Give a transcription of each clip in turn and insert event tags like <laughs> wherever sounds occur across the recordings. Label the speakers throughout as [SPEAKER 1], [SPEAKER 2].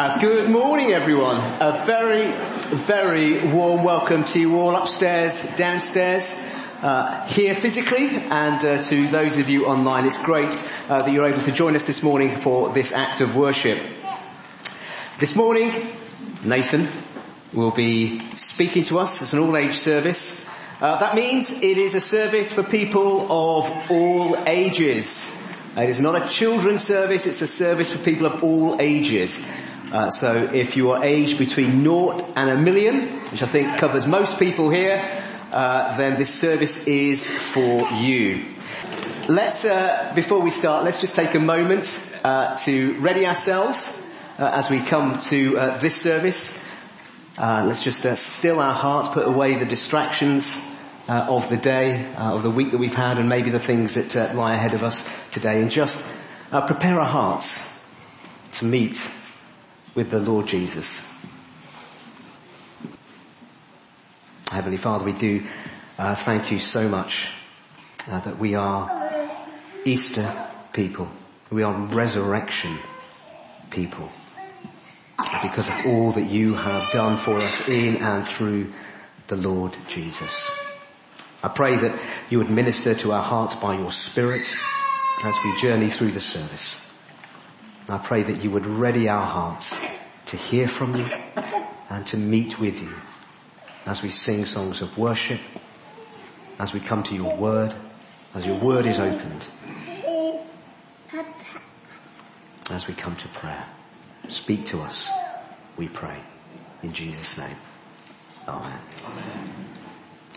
[SPEAKER 1] Uh, good morning everyone. A very, very warm welcome to you all upstairs, downstairs, uh, here physically and uh, to those of you online. It's great uh, that you're able to join us this morning for this act of worship. This morning, Nathan will be speaking to us. It's an all-age service. Uh, that means it is a service for people of all ages. It is not a children's service, it's a service for people of all ages. Uh, so if you are aged between naught and a million, which I think covers most people here, uh, then this service is for you. Let's, uh, before we start, let's just take a moment uh, to ready ourselves uh, as we come to this service. let's just still our hearts, put away the distractions of the day, of the week that we've had, and maybe the things that lie ahead of us today, and just prepare our hearts to meet with the Lord Jesus. Heavenly Father, we do uh, thank you so much uh, that we are Easter people. We are resurrection people. Because of all that you have done for us in and through the Lord Jesus. I pray that you would minister to our hearts by your Spirit as we journey through the service. I pray that you would ready our hearts to hear from you and to meet with you as we sing songs of worship, as we come to your word, as your word is opened, as we come to prayer. Speak to us, we pray. In Jesus' name. Amen.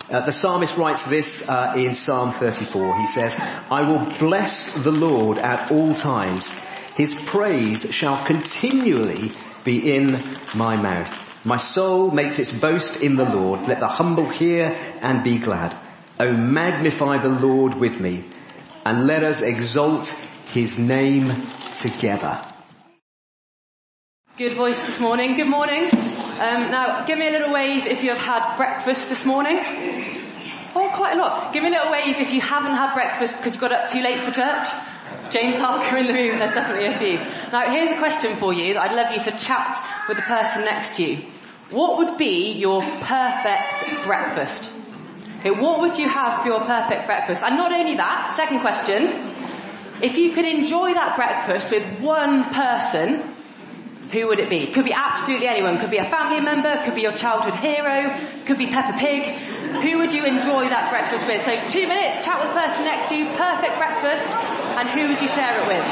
[SPEAKER 1] Uh, the psalmist writes this uh, in Psalm 34. He says, I will bless the Lord at all times. His praise shall continually be in my mouth. My soul makes its boast in the Lord. Let the humble hear and be glad. Oh, magnify the Lord with me and let us exalt his name together.
[SPEAKER 2] Good voice this morning. Good morning. Um, now, give me a little wave if you have had breakfast this morning. Oh, quite a lot. Give me a little wave if you haven't had breakfast because you got up too late for church. James Harker in the room, there's definitely a few. Now here's a question for you that I'd love you to chat with the person next to you. What would be your perfect breakfast? Okay, what would you have for your perfect breakfast? And not only that, second question, if you could enjoy that breakfast with one person, who would it be? Could be absolutely anyone. Could be a family member, could be your childhood hero, could be Peppa Pig. Who would you enjoy that breakfast with? So two minutes, chat with the person next to you, perfect breakfast, and who would you share it with?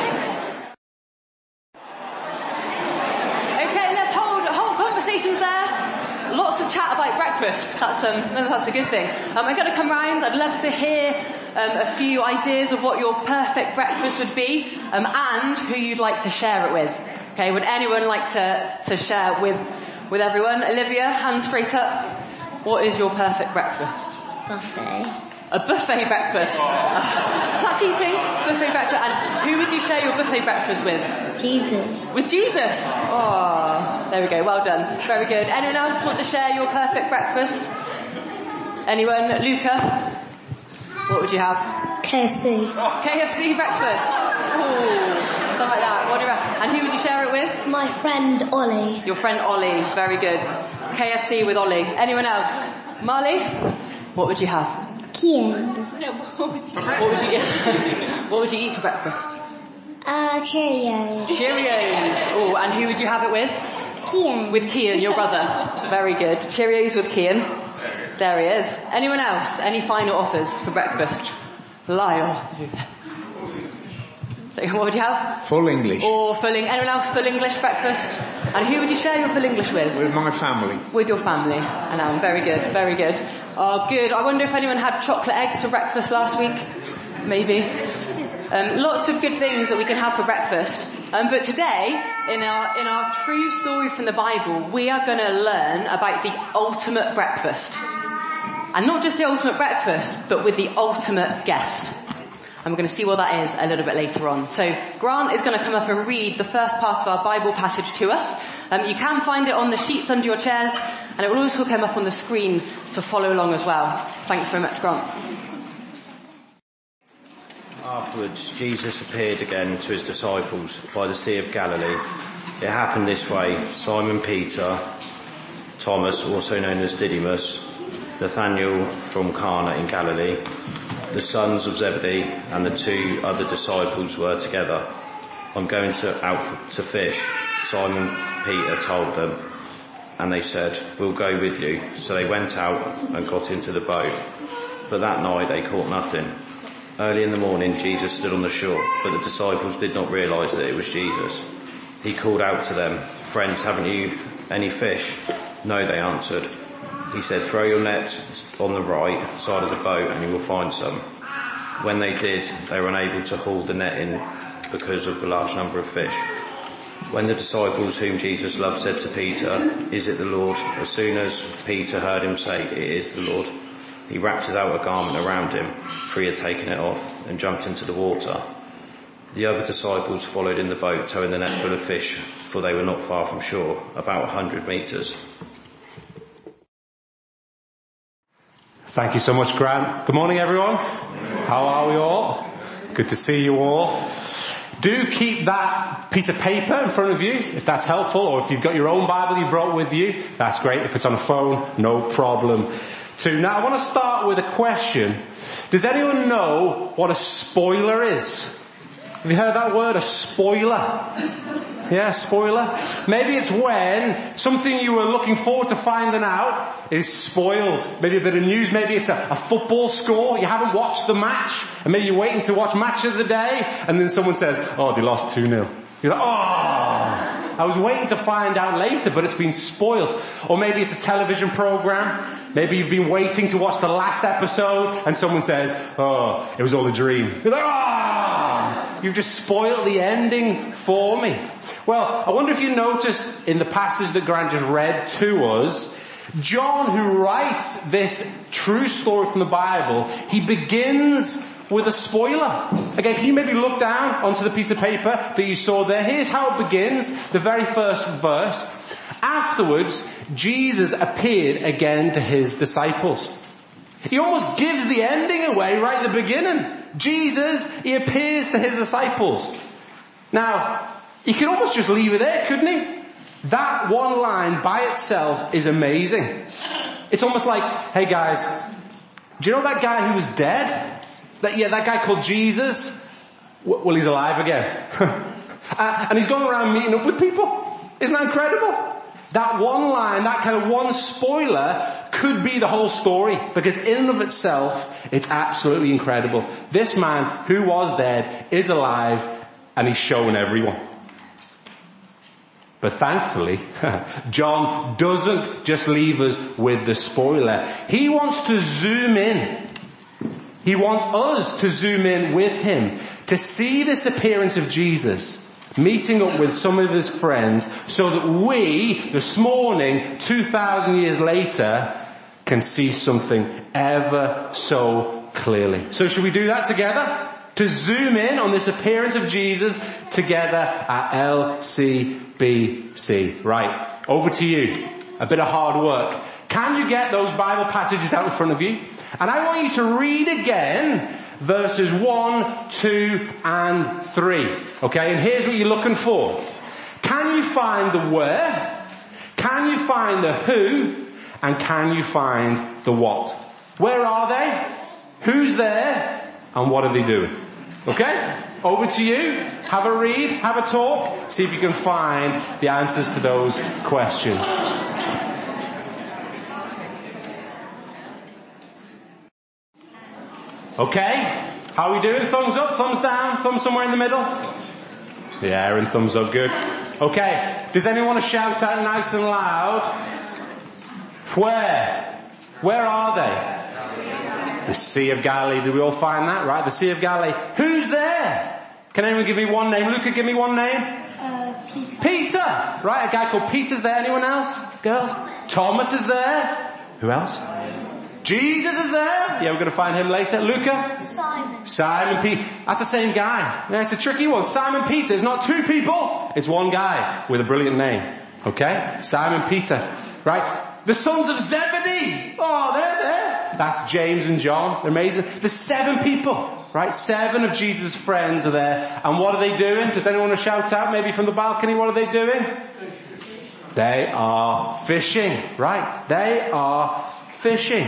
[SPEAKER 2] Okay, let's hold, hold conversations there. Lots of chat about breakfast. That's, um, that's a good thing. Um, I'm going to come round. I'd love to hear um, a few ideas of what your perfect breakfast would be um, and who you'd like to share it with. Okay, would anyone like to, to share with, with everyone? Olivia, hands straight up. What is your perfect breakfast?
[SPEAKER 3] Buffet.
[SPEAKER 2] A buffet breakfast. is that cheating? Buffet breakfast. And who would you share your buffet breakfast with?
[SPEAKER 3] Jesus.
[SPEAKER 2] With Jesus? Oh, there we go. Well done. Very good. Anyone else want to share your perfect breakfast? Anyone? Luca? What would you have?
[SPEAKER 3] KFC.
[SPEAKER 2] KFC breakfast. Ooh like that. What do you And who would you share it with?
[SPEAKER 3] My friend Ollie.
[SPEAKER 2] Your friend Ollie. Very good. KFC with Ollie. Anyone else? Marley? What would you have?
[SPEAKER 3] Kian.
[SPEAKER 2] No, what would you, what would you, <laughs> what would you eat for breakfast?
[SPEAKER 3] Uh, Cheerios.
[SPEAKER 2] Cheerios. Oh, and who would you have it with?
[SPEAKER 3] Kian.
[SPEAKER 2] With Kian, your brother. Very good. Cheerios with Kian. There he is. Anyone else? Any final offers for breakfast? Lyle. So what would you have?
[SPEAKER 4] Full English.
[SPEAKER 2] Or full English. Anyone else full English breakfast? And who would you share your full English with?
[SPEAKER 4] With my family.
[SPEAKER 2] With your family. And Alan, very good, very good. Oh, good. I wonder if anyone had chocolate eggs for breakfast last week. Maybe. Um, lots of good things that we can have for breakfast. Um, but today, in our, in our true story from the Bible, we are going to learn about the ultimate breakfast. And not just the ultimate breakfast, but with the ultimate guest. And we're going to see what that is a little bit later on. So Grant is going to come up and read the first part of our Bible passage to us. Um, you can find it on the sheets under your chairs, and it will also come up on the screen to follow along as well. Thanks very much, Grant.
[SPEAKER 5] Afterwards, Jesus appeared again to his disciples by the Sea of Galilee,
[SPEAKER 4] It happened this way. Simon Peter, Thomas, also known as Didymus, Nathanael from Cana in Galilee, the sons of Zebedee and the two other disciples were together. I'm going to out to fish. Simon Peter told them and they said, we'll go with you. So they went out and got into the boat. But that night they caught nothing. Early in the morning Jesus stood on the shore, but the disciples did not realize that it was Jesus. He called out to them, friends, haven't you any fish? No, they answered. He said, throw your net on the right side of the boat and you will find some. When they did, they were unable to haul the net in because of the large number of fish. When the disciples whom Jesus loved said to Peter, is it the Lord? As soon as Peter heard him say, it is the Lord, he wrapped his outer garment around him, for he had taken it off, and jumped into the water. The other disciples followed in the boat, towing the net full of fish, for they were not far from shore, about a hundred metres.
[SPEAKER 5] Thank you so much, Grant. Good morning, everyone. How are we all? Good to see you all. Do keep that piece of paper in front of you, if that's helpful, or if you've got your own Bible you brought with you, that's great. If it's on a phone, no problem. Too. Now I want to start with a question. Does anyone know what a spoiler is? Have you heard that word, a spoiler? Yeah, spoiler. Maybe it's when something you were looking forward to finding out is spoiled. Maybe a bit of news, maybe it's a, a, football score, you haven't watched the match, and maybe you're waiting to watch match of the day, and then someone says, oh, they lost 2-0. You're like, oh, I was waiting to find out later, but it's been spoiled. Or maybe it's a television program. Maybe you've been waiting to watch the last episode, and someone says, oh, it was all a dream. You're like, oh, you've just spoiled the ending for me. Well, I wonder if you noticed in the passage that Grant just read to us, John who writes this true story from the Bible, he begins with a spoiler. Again, can you maybe look down onto the piece of paper that you saw there? Here's how it begins, the very first verse. Afterwards, Jesus appeared again to his disciples. He almost gives the ending away right at the beginning. Jesus, he appears to his disciples. Now, he could almost just leave it there, couldn't he? That one line by itself is amazing. It's almost like, hey guys, do you know that guy who was dead? That, yeah, that guy called Jesus? Well, he's alive again. <laughs> Uh, and he's going around meeting up with people. Isn't that incredible? That one line, that kind of one spoiler could be the whole story because in and of itself, it's absolutely incredible. This man who was dead is alive and he's showing everyone. But thankfully, <laughs> John doesn't just leave us with the spoiler. He wants to zoom in. He wants us to zoom in with him to see this appearance of Jesus meeting up with some of his friends so that we, this morning, 2,000 years later, can see something ever so clearly. So should we do that together? To zoom in on this appearance of Jesus together at LCBC. Right, over to you. A bit of hard work. Can you get those Bible passages out in front of you? And I want you to read again verses 1, 2 and 3. Okay, and here's what you're looking for. Can you find the where? Can you find the who? And can you find the what? Where are they? Who's there? And what are they doing? Okay? Over to you. Have a read, have a talk, see if you can find the answers to those questions. Okay? How are we doing? Thumbs up, thumbs down, thumbs somewhere in the middle? Yeah, and thumbs up, good. Okay, does anyone want to shout out nice and loud? Where? Where are they? The Sea of Galilee. Did we all find that? Right, the Sea of Galilee. Who's there? Can anyone give me one name? Luca, give me one name.
[SPEAKER 3] Uh, Peter.
[SPEAKER 5] Peter! Right, a guy called Peter's there. Anyone else? Girl? Thomas is there. Who else? Jesus is there. Yeah, we're going to find him later. Luca?
[SPEAKER 3] Simon.
[SPEAKER 5] Simon Peter. That's the same guy. That's a tricky one. Simon Peter. It's not two people. It's one guy with a brilliant name. Okay? Simon Peter. Right? The sons of Zebedee. Oh, they're there. That's James and John. They're amazing. There's seven people, right? Seven of Jesus' friends are there. And what are they doing? Does anyone want to shout out maybe from the balcony? What are they doing? They are fishing, right? They are fishing.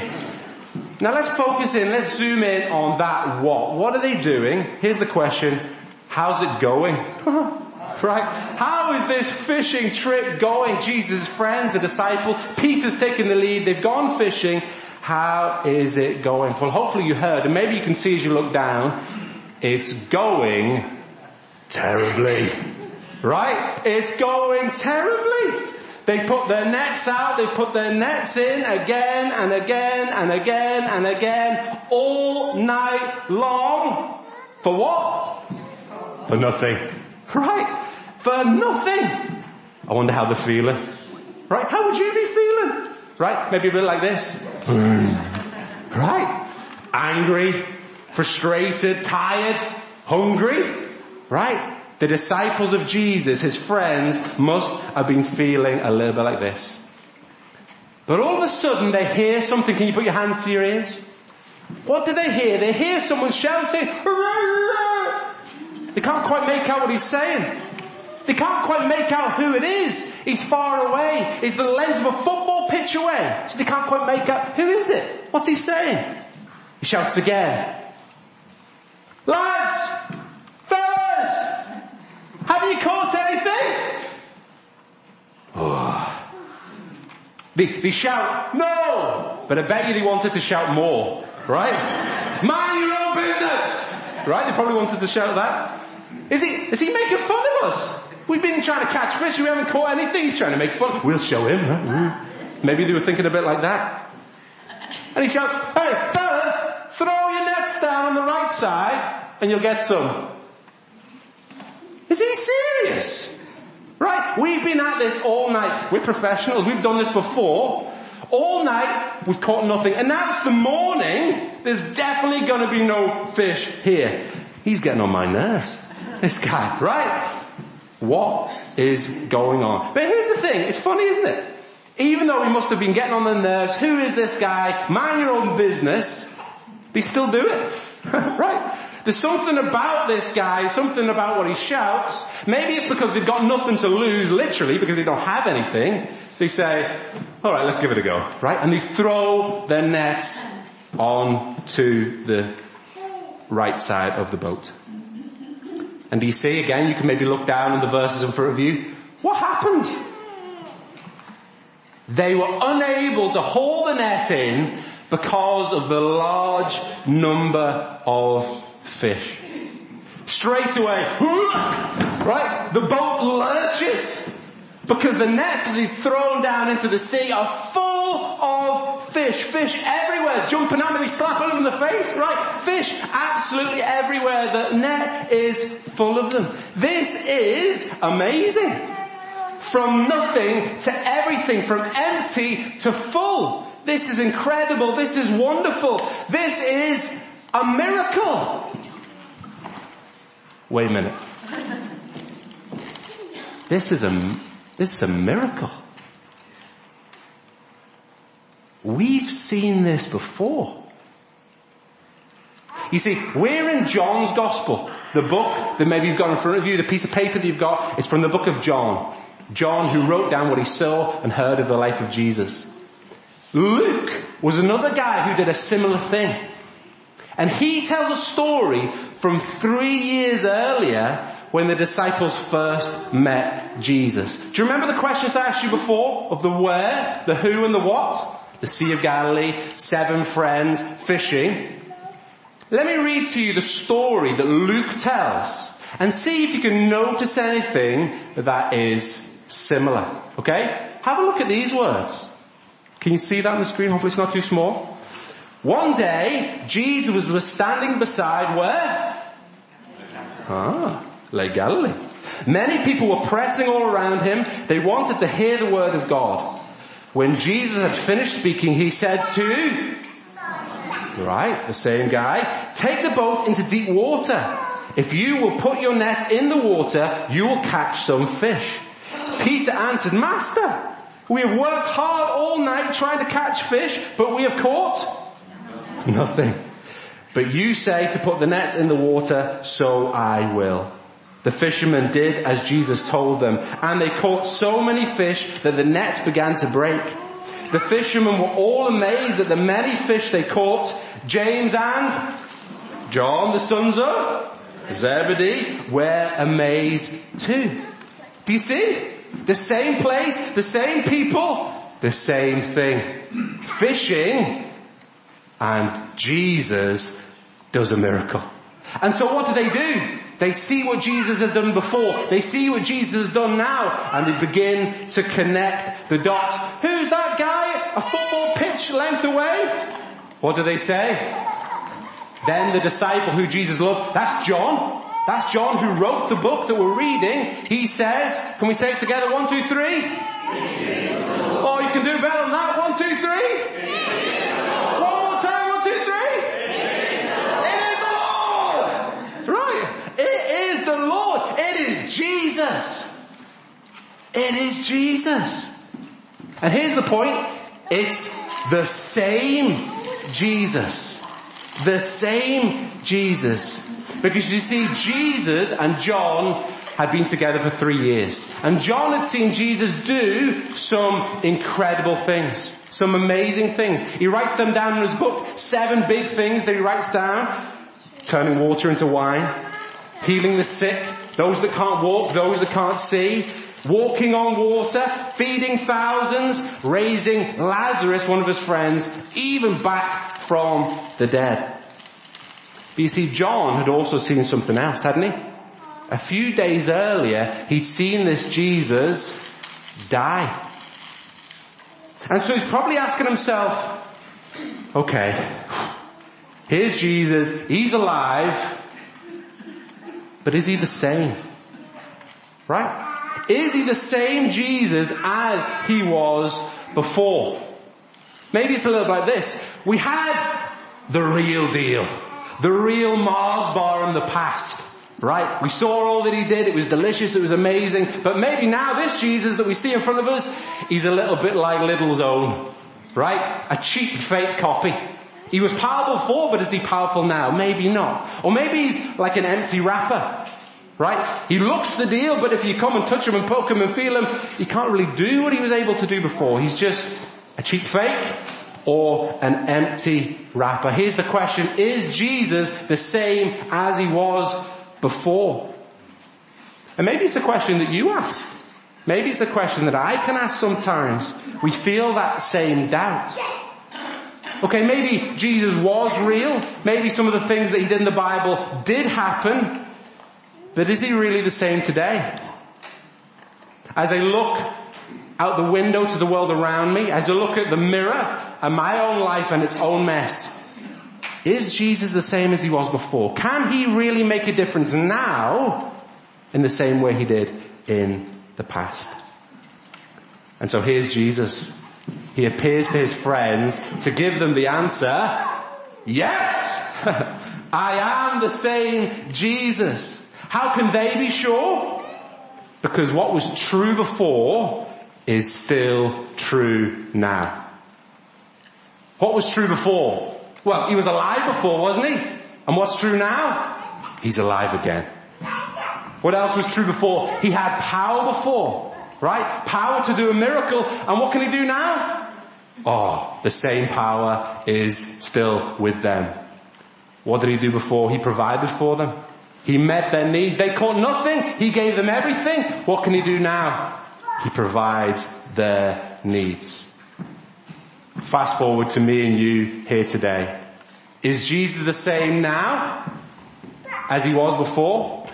[SPEAKER 5] Now let's focus in, let's zoom in on that what. What are they doing? Here's the question. How's it going? <laughs> <laughs> right? How is this fishing trip going? Jesus' friend, the disciple, Peter's taking the lead, they've gone fishing. How is it going? Well hopefully you heard, and maybe you can see as you look down, it's going terribly. Right? It's going terribly. They put their nets out, they put their nets in again and again and again and again all night long. For what? For nothing. Right? For nothing. I wonder how they're feeling. Right? How would you be feeling? Right? Maybe a bit like this. Hmm. Right? Angry, frustrated, tired, hungry. Right? The disciples of Jesus, his friends, must have been feeling a little bit like this. But all of a sudden they hear something. Can you put your hands to your ears? What do they hear? They hear someone shouting, They can't quite make out what he's saying. They can't quite make out who it is. He's far away. He's the length of a football pitch away. So they can't quite make out who is it? What's he saying? He shouts again. Lads! Fellas! Have you caught anything? Oh. They, they shout, no! But I bet you they wanted to shout more, right? Mind your own business! Right? They probably wanted to shout that. Is he, is he making fun of us? We've been trying to catch fish, we haven't caught anything, he's trying to make fun. We'll show him. Huh? Maybe they were thinking a bit like that. And he shouts, hey, fellas, throw your nets down on the right side and you'll get some. Is he serious? Right? We've been at this all night. We're professionals. We've done this before. All night, we've caught nothing. And now it's the morning. There's definitely gonna be no fish here. He's getting on my nerves. This guy, right? What is going on? But here's the thing. It's funny, isn't it? Even though we must have been getting on the nerves, who is this guy? Mind your own business. They still do it. <laughs> right? There's something about this guy, something about what he shouts. Maybe it's because they've got nothing to lose, literally, because they don't have anything. They say, alright, let's give it a go. Right? And they throw their nets onto the right side of the boat. And do you see again, you can maybe look down in the verses in front of you. What happened? They were unable to haul the net in because of the large number of fish. Straight away, right? The boat lurches because the nets that thrown down into the sea are full fish. Fish everywhere, jumping at me, slapping them in the face, right? Fish absolutely everywhere. The net is full of them. This is amazing. From nothing to everything, from empty to full. This is incredible. This is wonderful. This is a miracle. Wait a minute. This is a, this is a miracle. We've seen this before. You see, we're in John's Gospel. The book that maybe you've got in front of you, the piece of paper that you've got, is from the book of John. John who wrote down what he saw and heard of the life of Jesus. Luke was another guy who did a similar thing. And he tells a story from three years earlier when the disciples first met Jesus. Do you remember the questions I asked you before of the where, the who and the what? The Sea of Galilee, seven friends, fishing. Let me read to you the story that Luke tells and see if you can notice anything that is similar. Okay? Have a look at these words. Can you see that on the screen? Hopefully it's not too small. One day, Jesus was standing beside where? Ah, Lake Galilee. Many people were pressing all around him. They wanted to hear the word of God. When Jesus had finished speaking, he said to, right, the same guy, take the boat into deep water. If you will put your net in the water, you will catch some fish. Peter answered, Master, we have worked hard all night trying to catch fish, but we have caught Nothing. But you say to put the net in the water, so I will. The fishermen did as Jesus told them, and they caught so many fish that the nets began to break. The fishermen were all amazed at the many fish they caught. James and John, the sons of Zebedee, were amazed too. Do you see? The same place, the same people, the same thing. Fishing and Jesus does a miracle. And so what do they do? They see what Jesus has done before. They see what Jesus has done now. And they begin to connect the dots. Who's that guy? A football pitch length away? What do they say? Then the disciple who Jesus loved, that's John. That's John who wrote the book that we're reading. He says, can we say it together? One, two, three. Oh, you can do better than that. One, two, three. One more time. One, two, three. It is the Lord. Right. It is the Lord. It is Jesus. It is Jesus. And here's the point. It's the same Jesus. The same Jesus. Because you see, Jesus and John had been together for three years. And John had seen Jesus do some incredible things. Some amazing things. He writes them down in his book. Seven big things that he writes down. Turning water into wine. Healing the sick. Those that can't walk. Those that can't see. Walking on water. Feeding thousands. Raising Lazarus, one of his friends. Even back from the dead. But you see, John had also seen something else, hadn't he? A few days earlier, he'd seen this Jesus die. And so he's probably asking himself, okay, here's Jesus, he's alive, but is he the same? Right? Is he the same Jesus as he was before? Maybe it's a little like this. We had the real deal. The real Mars bar in the past. Right? We saw all that he did. It was delicious. It was amazing. But maybe now this Jesus that we see in front of us, he's a little bit like Lidl's own. Right? A cheap fake copy. He was powerful before, but is he powerful now? Maybe not. Or maybe he's like an empty wrapper. Right? He looks the deal, but if you come and touch him and poke him and feel him, he can't really do what he was able to do before. He's just a cheap fake or an empty wrapper. Here's the question, is Jesus the same as he was before? And maybe it's a question that you ask. Maybe it's a question that I can ask sometimes. We feel that same doubt. Okay, maybe Jesus was real. Maybe some of the things that he did in the Bible did happen. But is he really the same today? As I look out the window to the world around me, as I look at the mirror and my own life and its own mess, is Jesus the same as he was before? Can he really make a difference now in the same way he did in the past? And so here's Jesus. He appears to his friends to give them the answer, yes! <laughs> I am the same Jesus. How can they be sure? Because what was true before is still true now. What was true before? Well, he was alive before, wasn't he? And what's true now? He's alive again. What else was true before? He had power before, right? Power to do a miracle. And what can he do now? Oh, the same power is still with them. What did he do before? He provided for them. He met their needs. They caught nothing. He gave them everything. What can he do now? He provides their needs. Fast forward to me and you here today. Is Jesus the same now as he was before?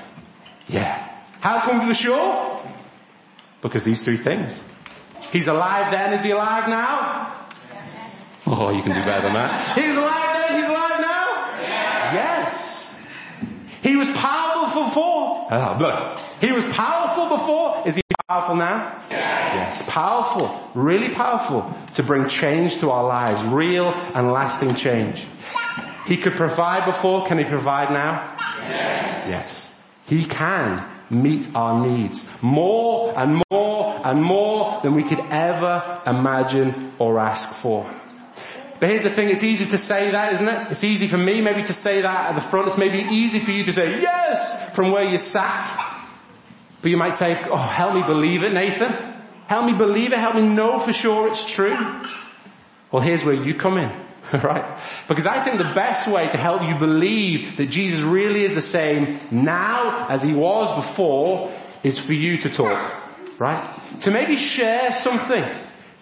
[SPEAKER 5] Yeah. How can we be sure? Because these three things. He's alive then, is he alive now? Oh, you can do better than that. <laughs> He's alive then, he's alive now? Yes. He was powerful before. Oh, look. He was powerful before. Is he powerful now? Yes. Yes. Powerful. Really powerful to bring change to our lives. Real and lasting change. He could provide before. Can he provide now? Yes. Yes. He can meet our needs more and more and more than we could ever imagine or ask for. But here's the thing, it's easy to say that, isn't it? It's easy for me maybe to say that at the front. It's maybe easy for you to say yes from where you sat. But you might say, oh, help me believe it, Nathan. Help me believe it. Help me know for sure it's true. Well, here's where you come in. <laughs> right? Because I think the best way to help you believe that Jesus really is the same now as he was before is for you to talk. Right? To maybe share something.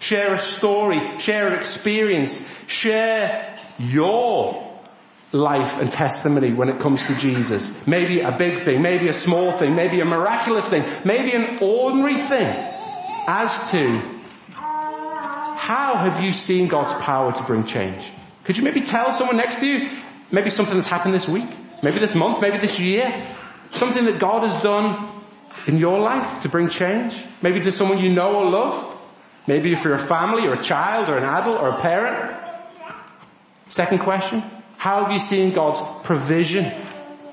[SPEAKER 5] Share a story. Share an experience. Share your life and testimony when it comes to Jesus. Maybe a big thing, maybe a small thing, maybe a miraculous thing, maybe an ordinary thing as to how have you seen God's power to bring change? Could you maybe tell someone next to you, maybe something that's happened this week, maybe this month, maybe this year, something that God has done in your life to bring change? Maybe to someone you know or love? Maybe if you're a family or a child or an adult or a parent? Second question, how have you seen God's provision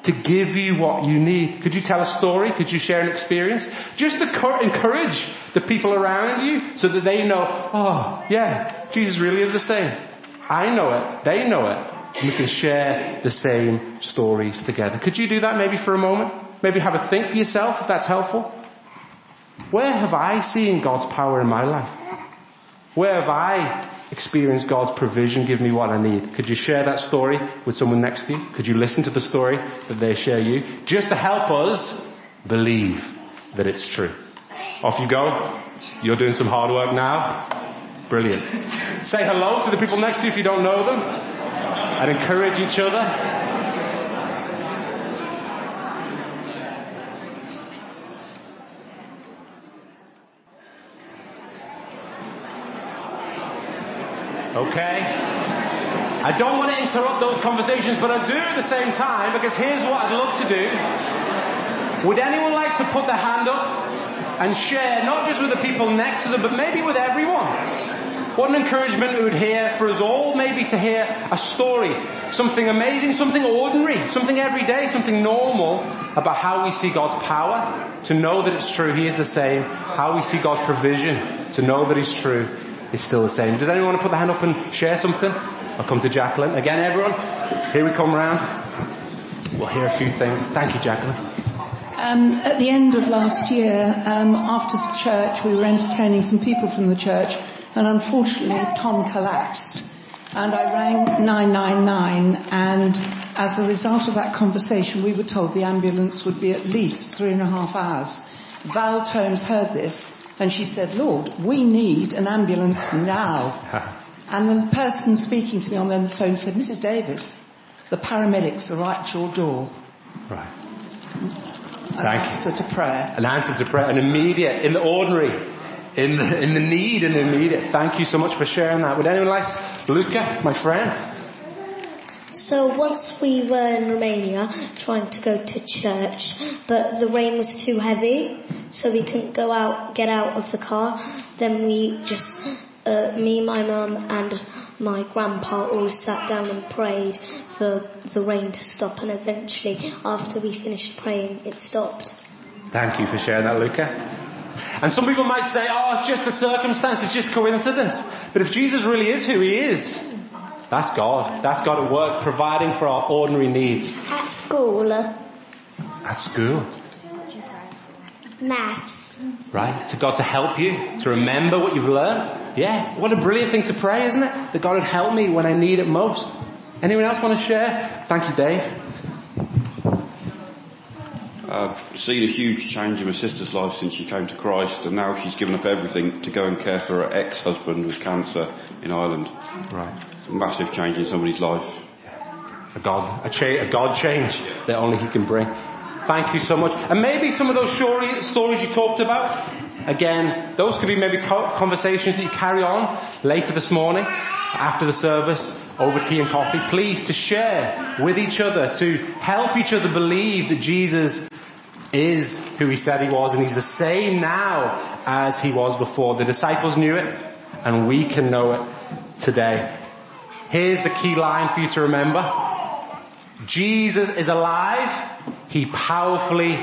[SPEAKER 5] to give you what you need. Could you tell a story? Could you share an experience? Just to encourage the people around you so that they know, oh yeah, Jesus really is the same. I know it. They know it. And we can share the same stories together. Could you do that maybe for a moment? Maybe have a think for yourself if that's helpful. Where have I seen God's power in my life? Where have I experienced God's provision, give me what I need. Could you share that story with someone next to you? Could you listen to the story that they share you? Just to help us believe that it's true. Off you go. You're doing some hard work now. Brilliant. Say hello to the people next to you if you don't know them. And encourage each other. Okay? I don't want to interrupt those conversations, but I do at the same time because here's what I'd love to do. Would anyone like to put their hand up and share, not just with the people next to them, but maybe with everyone? What an encouragement it would hear for us all, maybe to hear a story, something amazing, something ordinary, something everyday, something normal about how we see God's power, to know that it's true, He is the same, how we see God's provision, to know that He's true, is still the same. Does anyone want to put their hand up and share something? I'll come to Jacqueline. Again, everyone, here we come round. We'll hear a few things. Thank you, Jacqueline.
[SPEAKER 6] Um, at the end of last year, um, after church, we were entertaining some people from the church, and unfortunately, Tom collapsed. And I rang 999, and as a result of that conversation, we were told the ambulance would be at least three and a half hours. Val Tomes heard this and she said, Lord, we need an ambulance now. <laughs> and the person speaking to me on the phone said, Mrs. Davis, the paramedics are right at your door.
[SPEAKER 5] Right.
[SPEAKER 6] An Thank answer you. to prayer.
[SPEAKER 5] An answer to prayer. An immediate, in the ordinary, in the, in the need and the immediate. Thank you so much for sharing that. Would anyone like, Luca, my friend?
[SPEAKER 3] So once we were in Romania trying to go to church, but the rain was too heavy, so we couldn't go out, get out of the car. Then we just, uh, me, my mum and my grandpa all sat down and prayed for the rain to stop and eventually after we finished praying it stopped.
[SPEAKER 5] Thank you for sharing that Luca. And some people might say, oh, it's just a circumstance, it's just coincidence. But if Jesus really is who he is, that's God. That's God at work providing for our ordinary needs.
[SPEAKER 3] At school.
[SPEAKER 5] At school.
[SPEAKER 3] Maths.
[SPEAKER 5] Right? To God to help you, to remember what you've learned. Yeah. What a brilliant thing to pray, isn't it? That God would help me when I need it most. Anyone else want to share? Thank you, Dave.
[SPEAKER 7] I've seen a huge change in my sister's life since she came to Christ and now she's given up everything to go and care for her ex-husband with cancer in Ireland.
[SPEAKER 5] Right.
[SPEAKER 7] Massive change in somebody's life.
[SPEAKER 5] A God, a, cha- a God change that only He can bring. Thank you so much. And maybe some of those story, stories you talked about, again, those could be maybe conversations that you carry on later this morning, after the service, over tea and coffee. Please to share with each other, to help each other believe that Jesus is who he said he was and he's the same now as he was before. The disciples knew it and we can know it today. Here's the key line for you to remember. Jesus is alive. He powerfully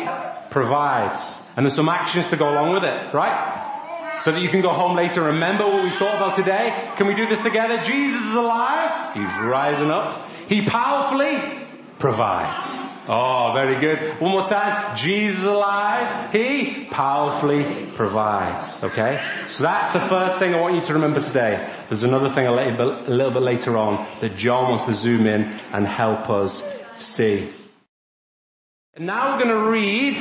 [SPEAKER 5] provides. And there's some actions to go along with it, right? So that you can go home later and remember what we thought about today? Can we do this together? Jesus is alive. He's rising up. He powerfully provides. Oh, very good. One more time. Jesus is alive. He powerfully provides. Okay? So that's the first thing I want you to remember today. There's another thing a little bit, a little bit later on that John wants to zoom in and help us see. And now we're going to read,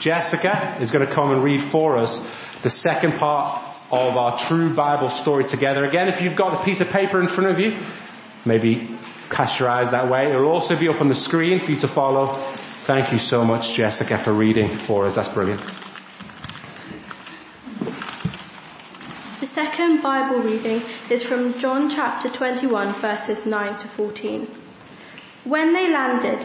[SPEAKER 5] Jessica is going to come and read for us the second part of our true Bible story together. Again, if you've got a piece of paper in front of you, maybe cast your eyes that way. It'll also be up on the screen for you to follow. Thank you so much, Jessica, for reading for us. That's brilliant.
[SPEAKER 8] The second Bible reading is from John chapter 21 verses 9 to 14. When they landed,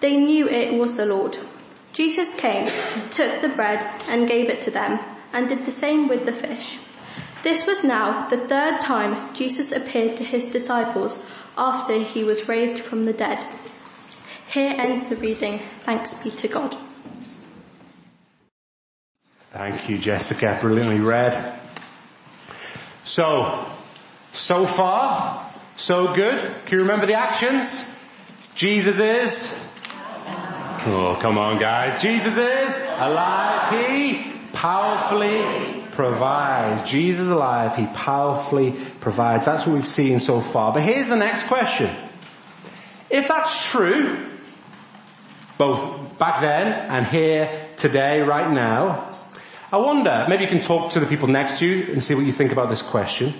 [SPEAKER 8] They knew it was the Lord. Jesus came, took the bread and gave it to them, and did the same with the fish. This was now the third time Jesus appeared to his disciples after he was raised from the dead. Here ends the reading. Thanks be to God.
[SPEAKER 5] Thank you, Jessica. Brilliantly read. So, so far, so good. Can you remember the actions? Jesus is Oh, come on guys. Jesus is alive. He powerfully provides. Jesus is alive. He powerfully provides. That's what we've seen so far. But here's the next question. If that's true, both back then and here today, right now, I wonder, maybe you can talk to the people next to you and see what you think about this question.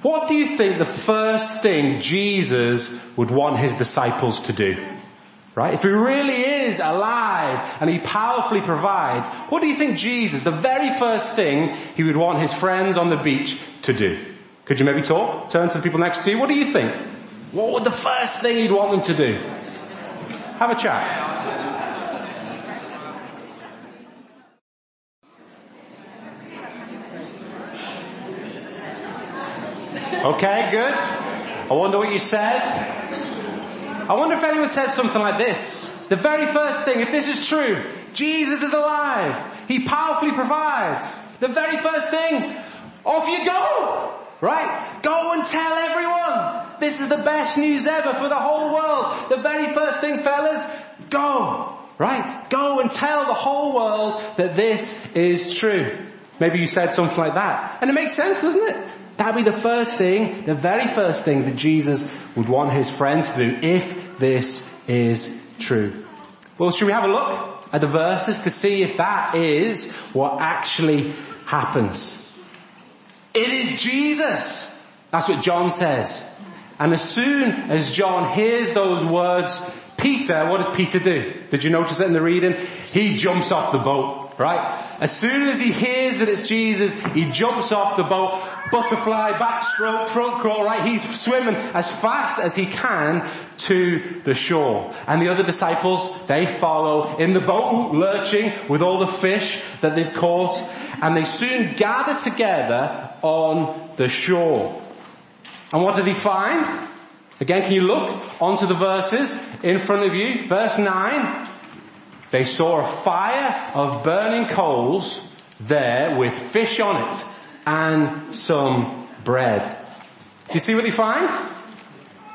[SPEAKER 5] What do you think the first thing Jesus would want his disciples to do? Right? If he really is alive and he powerfully provides, what do you think Jesus, the very first thing he would want his friends on the beach to do? Could you maybe talk? Turn to the people next to you. What do you think? What would the first thing he'd want them to do? Have a chat. Okay, good. I wonder what you said. I wonder if anyone said something like this. The very first thing, if this is true, Jesus is alive. He powerfully provides. The very first thing, off you go! Right? Go and tell everyone. This is the best news ever for the whole world. The very first thing, fellas, go. Right? Go and tell the whole world that this is true. Maybe you said something like that. And it makes sense, doesn't it? That'd be the first thing, the very first thing that Jesus would want his friends to do if this is true. Well, should we have a look at the verses to see if that is what actually happens? It is Jesus. That's what John says. And as soon as John hears those words, Peter, what does Peter do? Did you notice it in the reading? He jumps off the boat, right? As soon as he hears that it's Jesus, he jumps off the boat, butterfly, backstroke, front crawl, right? He's swimming as fast as he can to the shore. And the other disciples, they follow in the boat, lurching with all the fish that they've caught, and they soon gather together on the shore. And what did he find? Again, can you look onto the verses in front of you? Verse 9. They saw a fire of burning coals there with fish on it and some bread. Do you see what they find?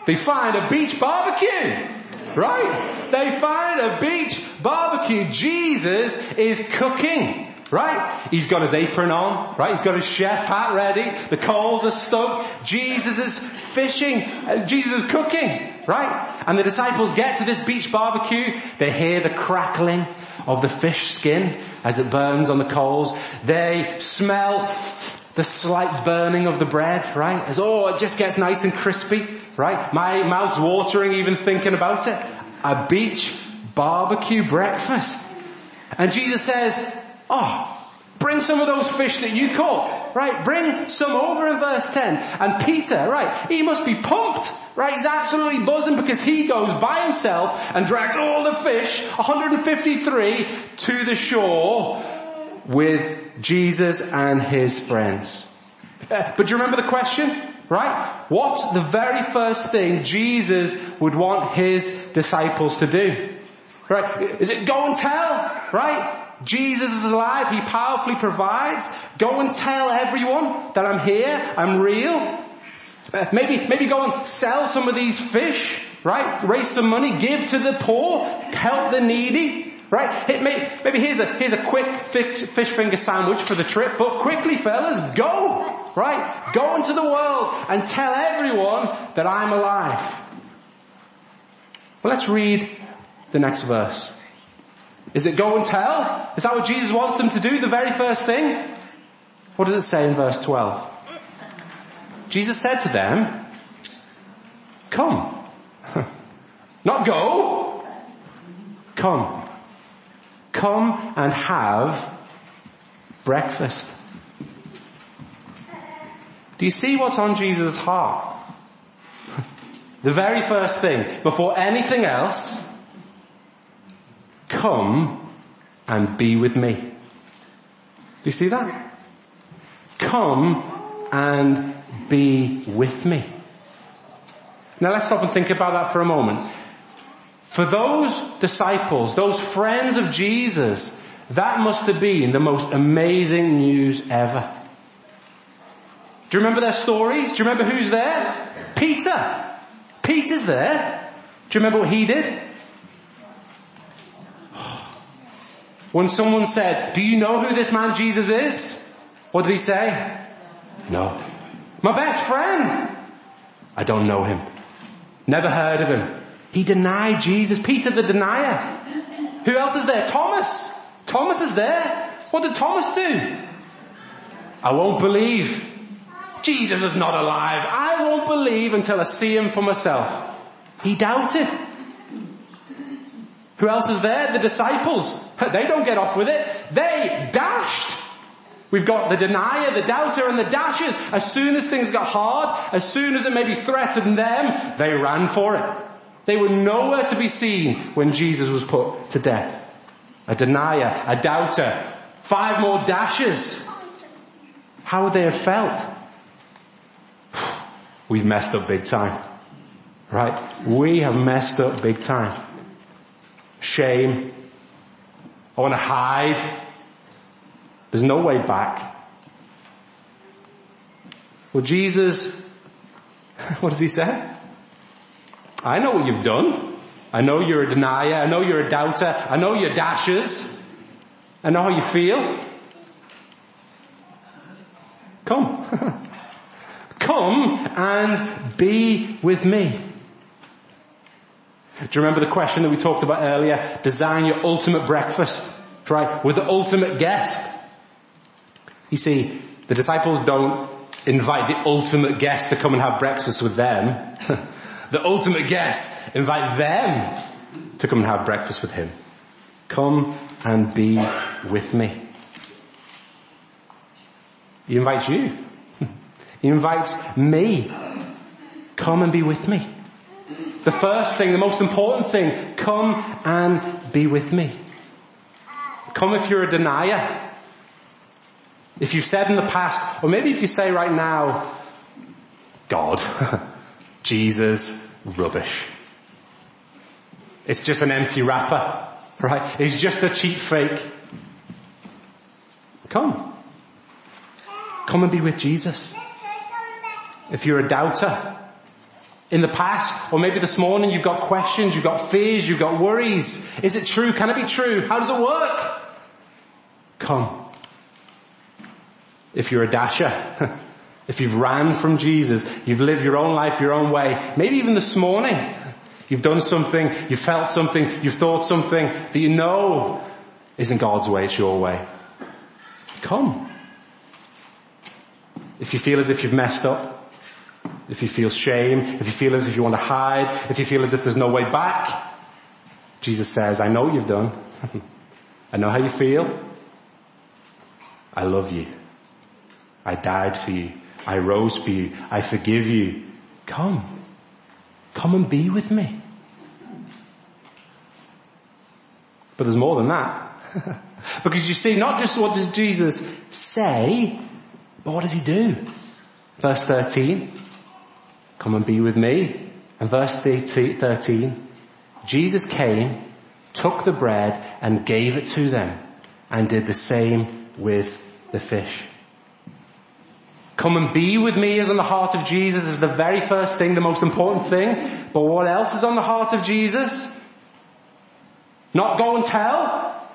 [SPEAKER 5] They find a beach barbecue. Right? They find a beach barbecue. Jesus is cooking. Right? He's got his apron on, right? He's got his chef hat ready. The coals are stoked. Jesus is fishing. Uh, Jesus is cooking, right? And the disciples get to this beach barbecue. They hear the crackling of the fish skin as it burns on the coals. They smell the slight burning of the bread, right? As, oh, it just gets nice and crispy, right? My mouth's watering even thinking about it. A beach barbecue breakfast. And Jesus says, Oh, Bring some of those fish that you caught, right? Bring some over in verse 10. And Peter, right, he must be pumped, right? He's absolutely buzzing because he goes by himself and drags all the fish, 153, to the shore with Jesus and his friends. But do you remember the question? Right? What's the very first thing Jesus would want his disciples to do? Right? Is it go and tell? Right? Jesus is alive. He powerfully provides. Go and tell everyone that I'm here. I'm real. Maybe, maybe go and sell some of these fish, right? Raise some money, give to the poor, help the needy, right? Maybe here's a, here's a quick fish, fish finger sandwich for the trip, but quickly fellas, go, right? Go into the world and tell everyone that I'm alive. Well, let's read the next verse. Is it go and tell? Is that what Jesus wants them to do, the very first thing? What does it say in verse 12? Jesus said to them, come. <laughs> Not go. Come. Come and have breakfast. Do you see what's on Jesus' heart? <laughs> the very first thing, before anything else, come and be with me. Do you see that? Come and be with me. Now let's stop and think about that for a moment. For those disciples, those friends of Jesus, that must have been the most amazing news ever. Do you remember their stories? Do you remember who's there? Peter. Peter's there. Do you remember what he did? When someone said, do you know who this man Jesus is? What did he say? No. My best friend. I don't know him. Never heard of him. He denied Jesus. Peter the denier. Who else is there? Thomas. Thomas is there. What did Thomas do? I won't believe. Jesus is not alive. I won't believe until I see him for myself. He doubted. Who else is there? The disciples. <laughs> They don't get off with it. They dashed. We've got the denier, the doubter, and the dashers. As soon as things got hard, as soon as it maybe threatened them, they ran for it. They were nowhere to be seen when Jesus was put to death. A denier, a doubter, five more dashes. How would they have felt? <sighs> We've messed up big time. Right? We have messed up big time. Shame. I want to hide. There's no way back. Well, Jesus, <laughs> what does he say? I know what you've done. I know you're a denier. I know you're a doubter. I know you're. I know how you feel. Come. <laughs> Come and be with me. Do you remember the question that we talked about earlier? Design your ultimate breakfast, right? With the ultimate guest. You see, the disciples don't invite the ultimate guest to come and have breakfast with them. <laughs> the ultimate guest invite them to come and have breakfast with him. Come and be with me. He invites you. <laughs> He invites me. Come and be with me. The first thing, the most important thing, come and be with me. Come if you're a denier. If you've said in the past, or maybe if you say right now, God, <laughs> Jesus, rubbish. It's just an empty wrapper, right? It's just a cheap fake. Come. Come and be with Jesus. If you're a doubter, in the past, or maybe this morning you've got questions, you've got fears, you've got worries. Is it true? Can it be true? How does it work? Come. If you're a dasher, <laughs> if you've ran from Jesus, you've lived your own life your own way, maybe even this morning, you've done something, you've felt something, you've thought something that you know isn't God's way, it's your way. Come. If you feel as if you've messed up, if you feel shame, if you feel as if you want to hide, if you feel as if there's no way back, Jesus says, I know what you've done. <laughs> I know how you feel. I love you. I died for you. I rose for you. I forgive you. Come. Come and be with me. But there's more than that. <laughs> because you see, not just what does Jesus say, but what does he do? Verse 13, come and be with me. And verse 13, Jesus came, took the bread and gave it to them and did the same with the fish. Come and be with me is on the heart of Jesus is the very first thing, the most important thing. But what else is on the heart of Jesus? Not go and tell.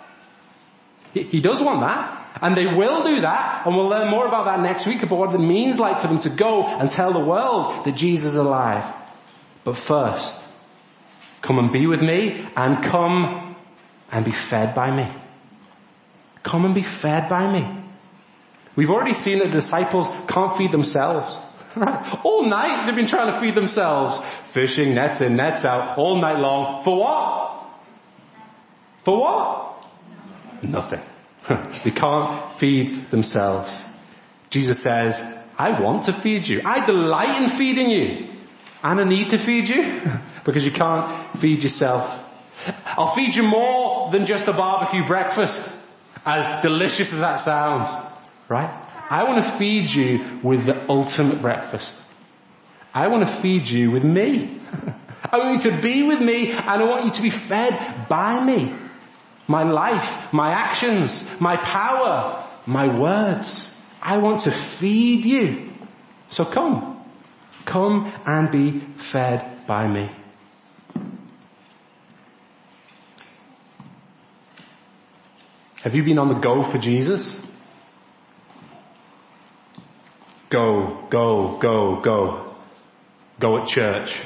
[SPEAKER 5] He does want that. And they will do that. And we'll learn more about that next week about what it means like for them to go and tell the world that Jesus is alive. But first, come and be with me and come and be fed by me. Come and be fed by me. We've already seen that the disciples can't feed themselves. <laughs> All night they've been trying to feed themselves. Fishing, nets in, nets out, all night long. For what? For what? Nothing. They can't feed themselves. Jesus says, I want to feed you. I delight in feeding you. And I need to feed you <laughs> because you can't feed yourself. I'll feed you more than just a barbecue breakfast, as delicious as that sounds. Right? I want to feed you with the ultimate breakfast. I want to feed you with me. <laughs> I want you to be with me and I want you to be fed by me. My life, my actions, my power, my words. I want to feed you. So come. Come and be fed by me. Have you been on the go for Jesus? Go, go, go, go. Go at church.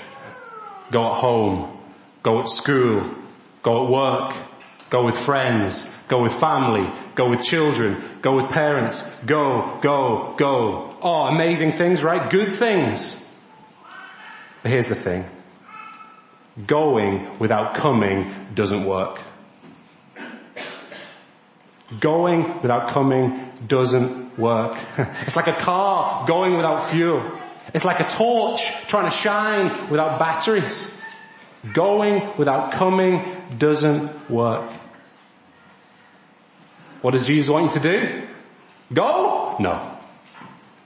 [SPEAKER 5] Go at home. Go at school. Go at work. Go with friends. Go with family. Go with children. Go with parents. Go, go, go. Oh, amazing things, right? Good things. But here's the thing. Going without coming doesn't work. Going without coming doesn't work. <laughs> It's like a car going without fuel. It's like a torch trying to shine without batteries. Going without coming doesn't work. What does Jesus want you to do? Go? No.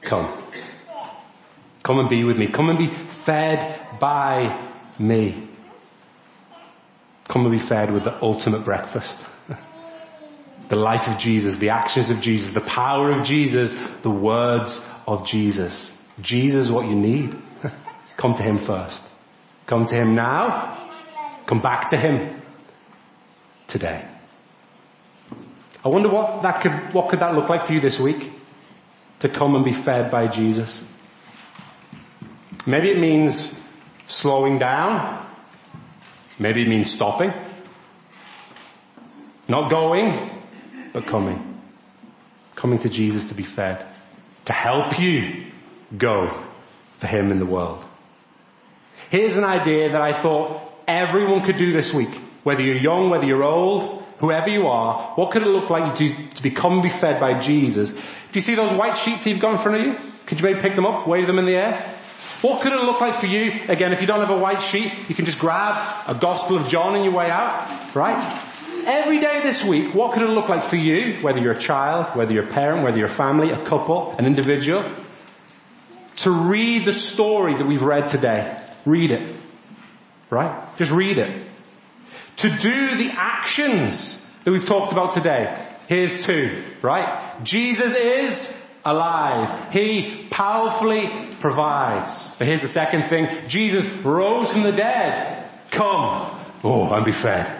[SPEAKER 5] Come. Come and be with me. Come and be fed by me. Come and be fed with the ultimate breakfast <laughs> the life of Jesus, the actions of Jesus, the power of Jesus, the words of Jesus. Jesus what you need. <laughs> Come to Him first. Come to Him now. Come back to Him today. I wonder what that could, what could that look like for you this week? To come and be fed by Jesus. Maybe it means slowing down. Maybe it means stopping. Not going, but coming. Coming to Jesus to be fed. To help you go for Him in the world. Here's an idea that I thought everyone could do this week. Whether you're young, whether you're old, whoever you are, what could it look like to, to become be fed by Jesus? Do you see those white sheets that you've got in front of you? Could you maybe pick them up, wave them in the air? What could it look like for you? Again, if you don't have a white sheet, you can just grab a Gospel of John on your way out, right? Every day this week, what could it look like for you, whether you're a child, whether you're a parent, whether you're a family, a couple, an individual, to read the story that we've read today. Read it. Right? Just read it. To do the actions that we've talked about today. Here's two, right? Jesus is alive. He powerfully provides. But here's the second thing. Jesus rose from the dead. Come. Oh, and be fed.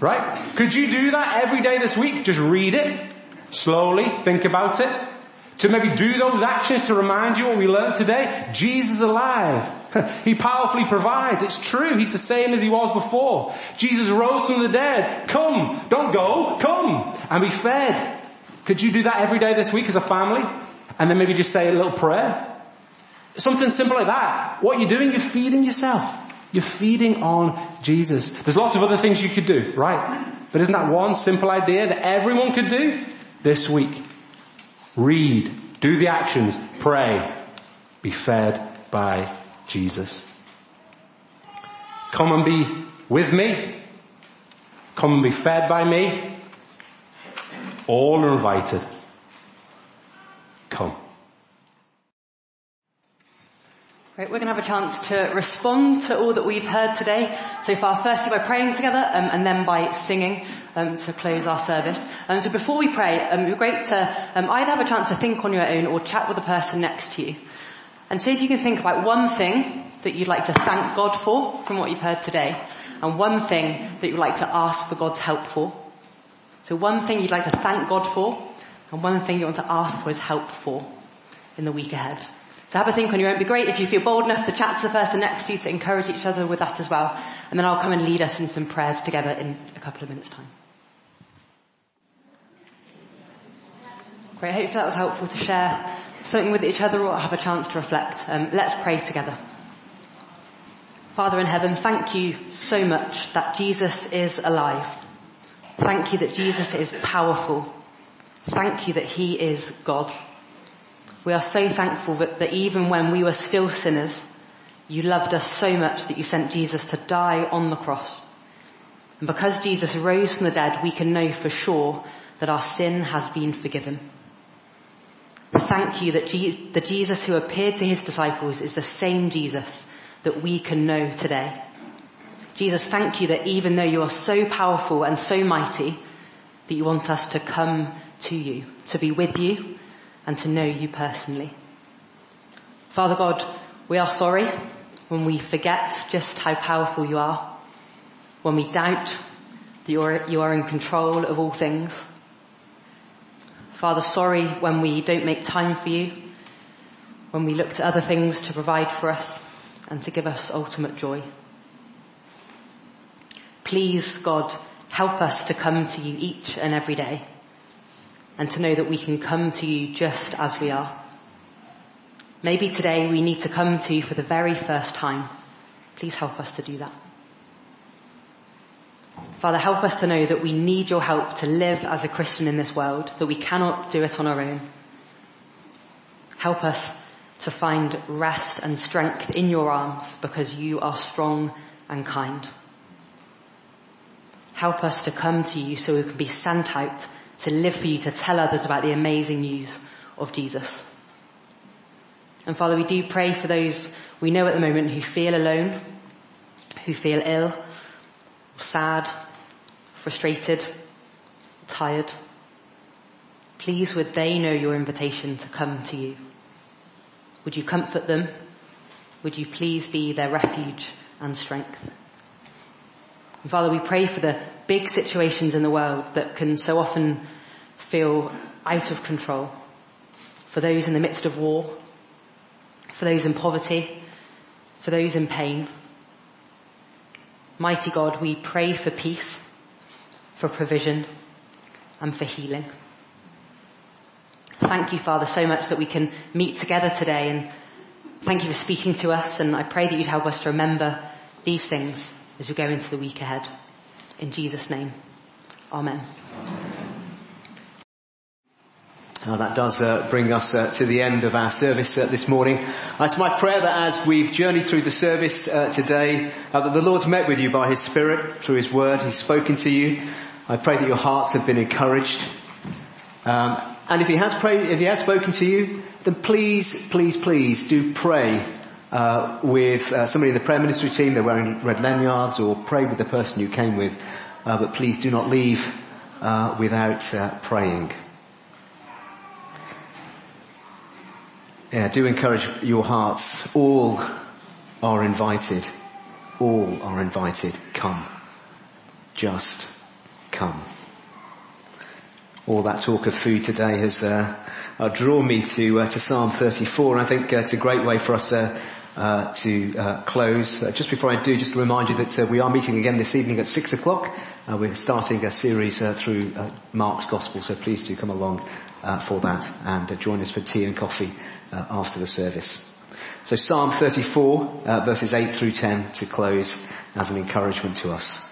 [SPEAKER 5] Right? Could you do that every day this week? Just read it, slowly, think about it, to maybe do those actions to remind you what we learned today? Jesus is alive. <laughs> he powerfully provides. It's true. He's the same as he was before. Jesus rose from the dead. Come. Don't go. Come. And be fed. Could you do that every day this week as a family? And then maybe just say a little prayer? Something simple like that. What you're doing, you're feeding yourself. You're feeding on Jesus. There's lots of other things you could do, right? But isn't that one simple idea that everyone could do this week? Read, do the actions, pray, be fed by Jesus. Come and be with me. Come and be fed by me. All are invited. Come.
[SPEAKER 2] We're going to have a chance to respond to all that we've heard today so far. Firstly by praying together um, and then by singing um, to close our service. Um, so before we pray, um, it would be great to um, either have a chance to think on your own or chat with the person next to you. And see if you can think about one thing that you'd like to thank God for from what you've heard today and one thing that you'd like to ask for God's help for. So one thing you'd like to thank God for and one thing you want to ask for his help for in the week ahead. So have a think on your own. It'd be great if you feel bold enough to chat to the person next to you to encourage each other with that as well. And then I'll come and lead us in some prayers together in a couple of minutes time. Great. Hopefully that was helpful to share something with each other or have a chance to reflect. Um, let's pray together. Father in heaven, thank you so much that Jesus is alive. Thank you that Jesus is powerful. Thank you that he is God. We are so thankful that, that even when we were still sinners, you loved us so much that you sent Jesus to die on the cross. And because Jesus rose from the dead, we can know for sure that our sin has been forgiven. Thank you that the Jesus who appeared to his disciples is the same Jesus that we can know today. Jesus, thank you that even though you are so powerful and so mighty, that you want us to come to you, to be with you, and to know you personally. Father God, we are sorry when we forget just how powerful you are, when we doubt that you are, you are in control of all things. Father, sorry when we don't make time for you, when we look to other things to provide for us and to give us ultimate joy. Please, God, help us to come to you each and every day and to know that we can come to you just as we are. Maybe today we need to come to you for the very first time. Please help us to do that. Father, help us to know that we need your help to live as a Christian in this world, that we cannot do it on our own. Help us to find rest and strength in your arms because you are strong and kind. Help us to come to you so we can be sent out to live for you, to tell others about the amazing news of Jesus. And Father, we do pray for those we know at the moment who feel alone, who feel ill, sad, frustrated, tired. Please would they know your invitation to come to you? Would you comfort them? Would you please be their refuge and strength? And Father, we pray for the big situations in the world that can so often feel out of control. For those in the midst of war, for those in poverty, for those in pain. Mighty God, we pray for peace, for provision, and for healing. Thank you, Father, so much that we can meet together today and thank you for speaking to us and I pray that you'd help us to remember these things as we go into the week ahead. In Jesus' name, Amen.
[SPEAKER 1] That does uh, bring us uh, to the end of our service uh, this morning. Uh, it's my prayer that as we've journeyed through the service uh, today, uh, that the Lord's met with you by His Spirit through His Word. He's spoken to you. I pray that your hearts have been encouraged. Um, and if He has prayed, if He has spoken to you, then please, please, please do pray with somebody in the prayer ministry team. They're wearing red lanyards, or pray with the person you came with. but please do not leave without praying. Yeah, do encourage your hearts. All are invited. All are invited. Come. Just come. All that talk of food today has uh, uh, drawn me to uh, to Psalm 34, and I think uh, it's a great way for us uh, uh, to close. just before I do, just to remind you that we are meeting again this evening at six o'clock. we're starting a series through Mark's Gospel, so please do come along for that and join us for tea and coffee uh, after the service. So Psalm 34, uh, verses 8 through 10 to close as an encouragement to us.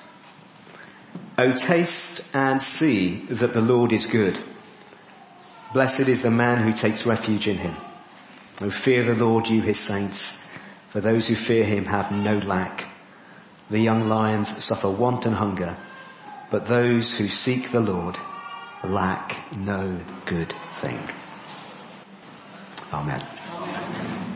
[SPEAKER 1] O taste and see that the Lord is good. Blessed is the man who takes refuge in him. O fear the Lord, you his saints, for those who fear him have no lack. The young lions suffer want and hunger, but those who seek the Lord lack no good thing. Amen.